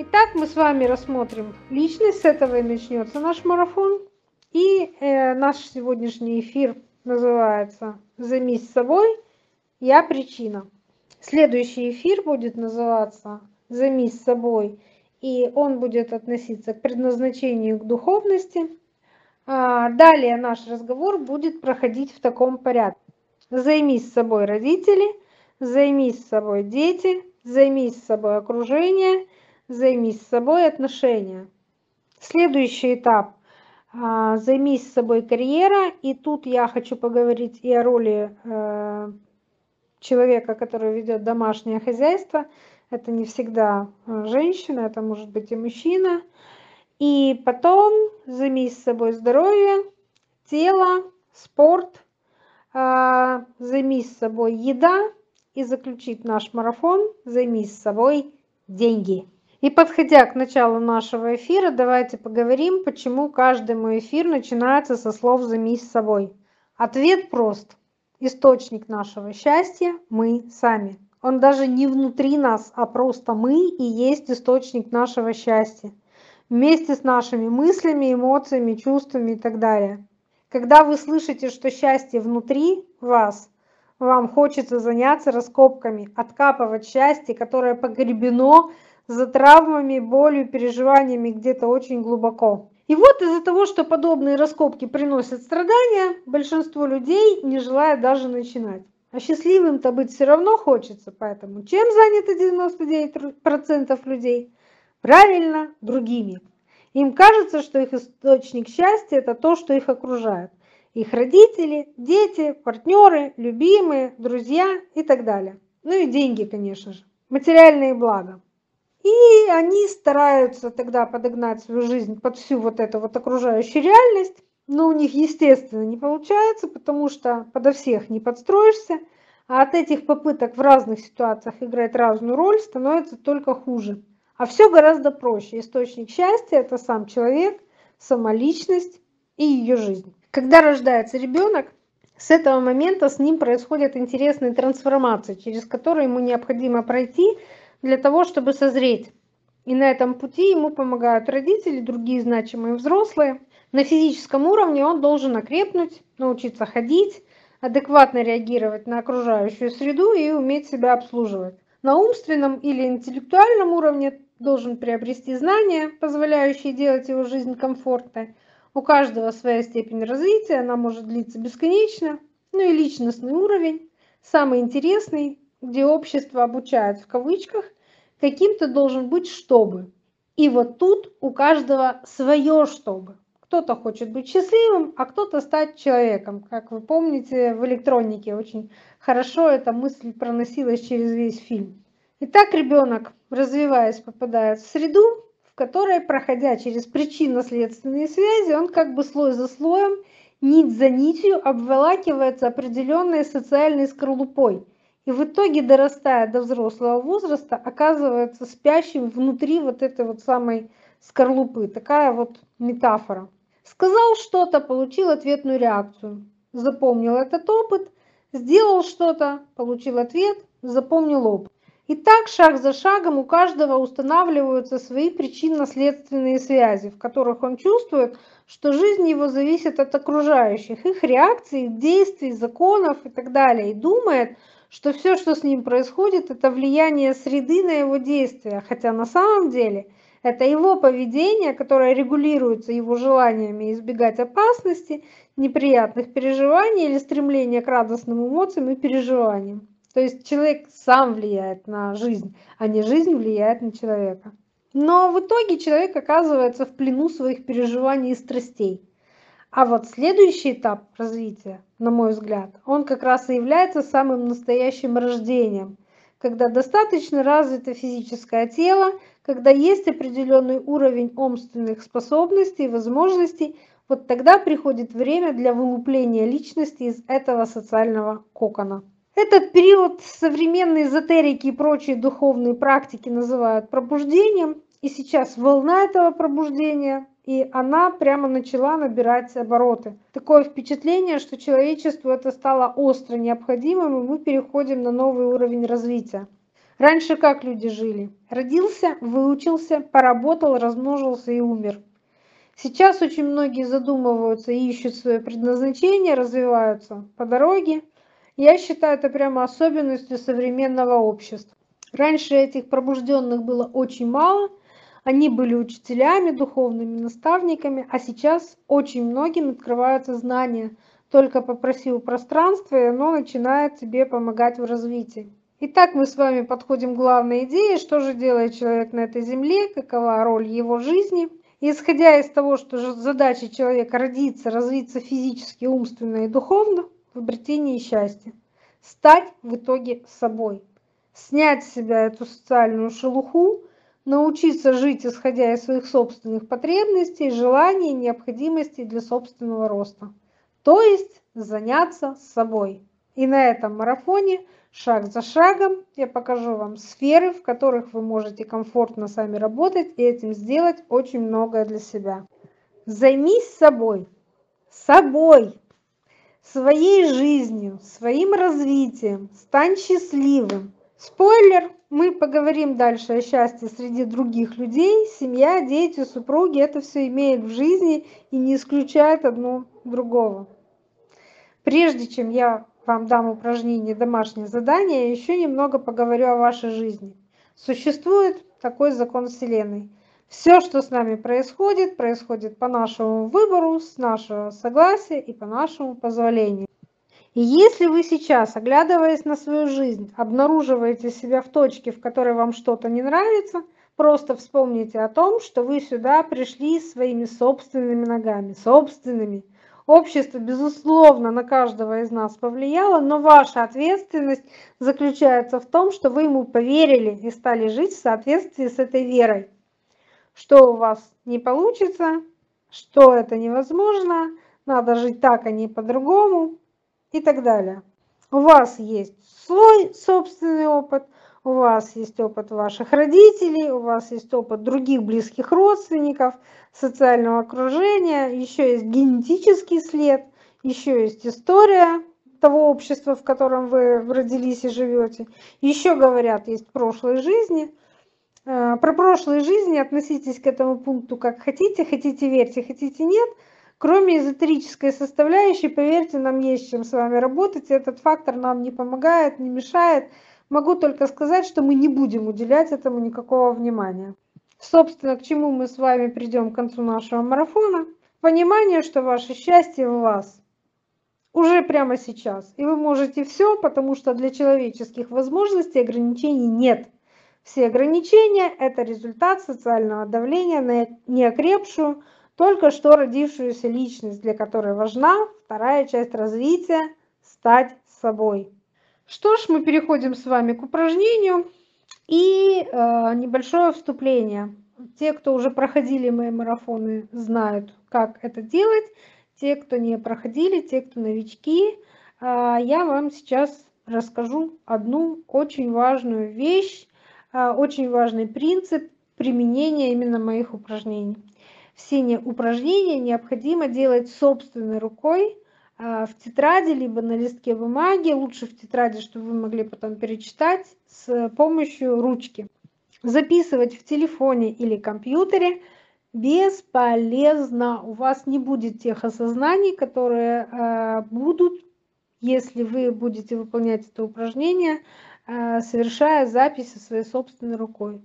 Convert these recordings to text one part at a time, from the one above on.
Итак, мы с вами рассмотрим личность, с этого и начнется наш марафон. И э, наш сегодняшний эфир называется «Займись собой, я причина». Следующий эфир будет называться «Займись собой», и он будет относиться к предназначению, к духовности. А далее наш разговор будет проходить в таком порядке. Займись собой родители, займись собой дети, займись собой окружение, займись собой отношения. Следующий этап а, займись собой карьера. И тут я хочу поговорить и о роли э, человека, который ведет домашнее хозяйство. Это не всегда э, женщина, это может быть и мужчина. И потом займись собой здоровье, тело, спорт, а, займись собой еда и заключить наш марафон займись собой деньги. И подходя к началу нашего эфира, давайте поговорим, почему каждый мой эфир начинается со слов «займись собой». Ответ прост. Источник нашего счастья – мы сами. Он даже не внутри нас, а просто мы и есть источник нашего счастья. Вместе с нашими мыслями, эмоциями, чувствами и так далее. Когда вы слышите, что счастье внутри вас, вам хочется заняться раскопками, откапывать счастье, которое погребено за травмами, болью, переживаниями где-то очень глубоко. И вот из-за того, что подобные раскопки приносят страдания, большинство людей не желает даже начинать. А счастливым-то быть все равно хочется, поэтому чем заняты 99% людей? Правильно, другими. Им кажется, что их источник счастья – это то, что их окружает. Их родители, дети, партнеры, любимые, друзья и так далее. Ну и деньги, конечно же. Материальные блага. И они стараются тогда подогнать свою жизнь под всю вот эту вот окружающую реальность, но у них, естественно, не получается, потому что подо всех не подстроишься, а от этих попыток в разных ситуациях играть разную роль становится только хуже. А все гораздо проще. Источник счастья – это сам человек, сама личность и ее жизнь. Когда рождается ребенок, с этого момента с ним происходят интересные трансформации, через которые ему необходимо пройти для того, чтобы созреть. И на этом пути ему помогают родители, другие значимые взрослые. На физическом уровне он должен окрепнуть, научиться ходить, адекватно реагировать на окружающую среду и уметь себя обслуживать. На умственном или интеллектуальном уровне должен приобрести знания, позволяющие делать его жизнь комфортной. У каждого своя степень развития, она может длиться бесконечно. Ну и личностный уровень, самый интересный, где общество обучает в кавычках, каким-то должен быть чтобы. И вот тут у каждого свое чтобы. Кто-то хочет быть счастливым, а кто-то стать человеком. Как вы помните, в электронике очень хорошо эта мысль проносилась через весь фильм. Итак, ребенок, развиваясь, попадает в среду, в которой, проходя через причинно-следственные связи, он как бы слой за слоем, нить за нитью обволакивается определенной социальной скорлупой – и в итоге, дорастая до взрослого возраста, оказывается спящим внутри вот этой вот самой скорлупы. Такая вот метафора. Сказал что-то, получил ответную реакцию. Запомнил этот опыт, сделал что-то, получил ответ, запомнил опыт. И так шаг за шагом у каждого устанавливаются свои причинно-следственные связи, в которых он чувствует, что жизнь его зависит от окружающих, их реакций, действий, законов и так далее, и думает, что все, что с ним происходит, это влияние среды на его действия, хотя на самом деле это его поведение, которое регулируется его желаниями избегать опасности, неприятных переживаний или стремления к радостным эмоциям и переживаниям. То есть человек сам влияет на жизнь, а не жизнь влияет на человека. Но в итоге человек оказывается в плену своих переживаний и страстей. А вот следующий этап развития, на мой взгляд, он как раз и является самым настоящим рождением, когда достаточно развито физическое тело, когда есть определенный уровень умственных способностей и возможностей, вот тогда приходит время для вылупления личности из этого социального кокона. Этот период современные эзотерики и прочие духовные практики называют пробуждением, и сейчас волна этого пробуждения и она прямо начала набирать обороты. Такое впечатление, что человечеству это стало остро необходимым, и мы переходим на новый уровень развития. Раньше как люди жили? Родился, выучился, поработал, размножился и умер. Сейчас очень многие задумываются и ищут свое предназначение, развиваются по дороге. Я считаю это прямо особенностью современного общества. Раньше этих пробужденных было очень мало, они были учителями, духовными наставниками, а сейчас очень многим открываются знания. Только попросил пространства, и оно начинает тебе помогать в развитии. Итак, мы с вами подходим к главной идее, что же делает человек на этой земле, какова роль его жизни – исходя из того, что задача человека родиться, развиться физически, умственно и духовно в обретении счастья, стать в итоге собой, снять с себя эту социальную шелуху, научиться жить, исходя из своих собственных потребностей, желаний, необходимостей для собственного роста. То есть заняться собой. И на этом марафоне – Шаг за шагом я покажу вам сферы, в которых вы можете комфортно сами работать и этим сделать очень многое для себя. Займись собой, собой, своей жизнью, своим развитием, стань счастливым. Спойлер, мы поговорим дальше о счастье среди других людей. Семья, дети, супруги – это все имеет в жизни и не исключает одно другого. Прежде чем я вам дам упражнение домашнее задание, еще немного поговорю о вашей жизни. Существует такой закон Вселенной. Все, что с нами происходит, происходит по нашему выбору, с нашего согласия и по нашему позволению. И если вы сейчас, оглядываясь на свою жизнь, обнаруживаете себя в точке, в которой вам что-то не нравится, просто вспомните о том, что вы сюда пришли своими собственными ногами, собственными, Общество, безусловно, на каждого из нас повлияло, но ваша ответственность заключается в том, что вы ему поверили и стали жить в соответствии с этой верой. Что у вас не получится, что это невозможно, надо жить так, а не по-другому и так далее. У вас есть свой собственный опыт – у вас есть опыт ваших родителей, у вас есть опыт других близких родственников, социального окружения, еще есть генетический след, еще есть история того общества, в котором вы родились и живете. Еще говорят, есть прошлые жизни. Э, про прошлые жизни относитесь к этому пункту как хотите, хотите верьте, хотите нет. Кроме эзотерической составляющей, поверьте, нам есть чем с вами работать, этот фактор нам не помогает, не мешает, Могу только сказать, что мы не будем уделять этому никакого внимания. Собственно, к чему мы с вами придем к концу нашего марафона? Понимание, что ваше счастье в вас. Уже прямо сейчас. И вы можете все, потому что для человеческих возможностей ограничений нет. Все ограничения – это результат социального давления на неокрепшую, только что родившуюся личность, для которой важна вторая часть развития – стать собой. Что ж, мы переходим с вами к упражнению и э, небольшое вступление. Те, кто уже проходили мои марафоны, знают, как это делать. Те, кто не проходили, те, кто новички, э, я вам сейчас расскажу одну очень важную вещь, э, очень важный принцип применения именно моих упражнений. Все упражнения необходимо делать собственной рукой, а, в тетради, либо на листке бумаги, лучше в тетради, чтобы вы могли потом перечитать с помощью ручки. Записывать в телефоне или компьютере бесполезно. У вас не будет тех осознаний, которые э, будут, если вы будете выполнять это упражнение, э, совершая записи своей собственной рукой.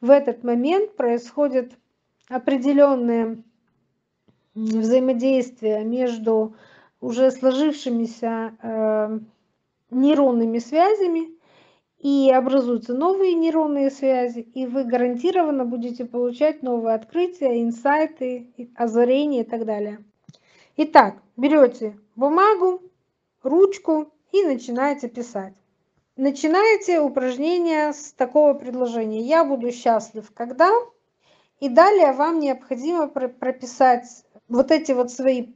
В этот момент происходит определенное взаимодействие между уже сложившимися э, нейронными связями, и образуются новые нейронные связи, и вы гарантированно будете получать новые открытия, инсайты, озарения и так далее. Итак, берете бумагу, ручку и начинаете писать. Начинаете упражнение с такого предложения. Я буду счастлив, когда... И далее вам необходимо прописать вот эти вот свои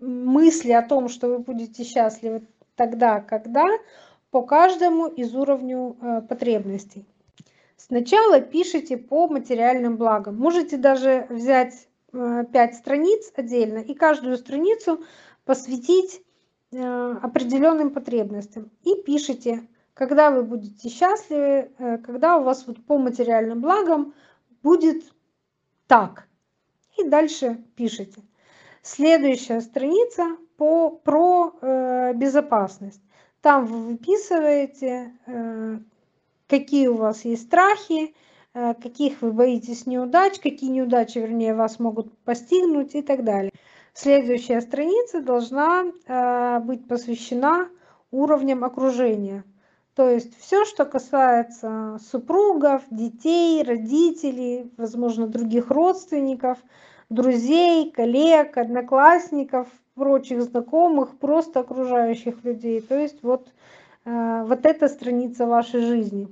мысли о том, что вы будете счастливы тогда, когда, по каждому из уровню э, потребностей. Сначала пишите по материальным благам. Можете даже взять э, 5 страниц отдельно и каждую страницу посвятить э, определенным потребностям. И пишите, когда вы будете счастливы, э, когда у вас вот по материальным благам будет так. И дальше пишите. Следующая страница по, про э, безопасность. Там вы выписываете, э, какие у вас есть страхи, э, каких вы боитесь неудач, какие неудачи, вернее, вас могут постигнуть и так далее. Следующая страница должна э, быть посвящена уровням окружения. То есть все, что касается супругов, детей, родителей, возможно, других родственников, друзей, коллег, одноклассников, прочих знакомых, просто окружающих людей. То есть вот, э, вот эта страница вашей жизни.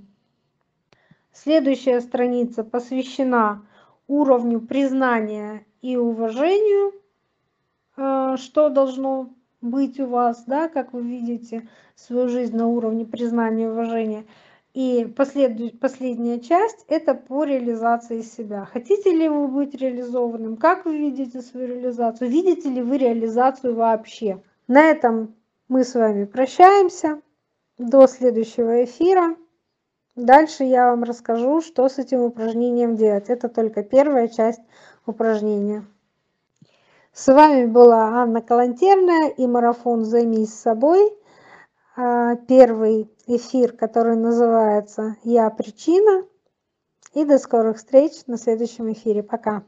Следующая страница посвящена уровню признания и уважению, э, что должно быть у вас, да, как вы видите свою жизнь на уровне признания и уважения. И послед... последняя часть – это по реализации себя. Хотите ли вы быть реализованным? Как вы видите свою реализацию? Видите ли вы реализацию вообще? На этом мы с вами прощаемся. До следующего эфира. Дальше я вам расскажу, что с этим упражнением делать. Это только первая часть упражнения. С вами была Анна Калантерная и марафон «Займись собой». А, первый эфир, который называется «Я причина». И до скорых встреч на следующем эфире. Пока.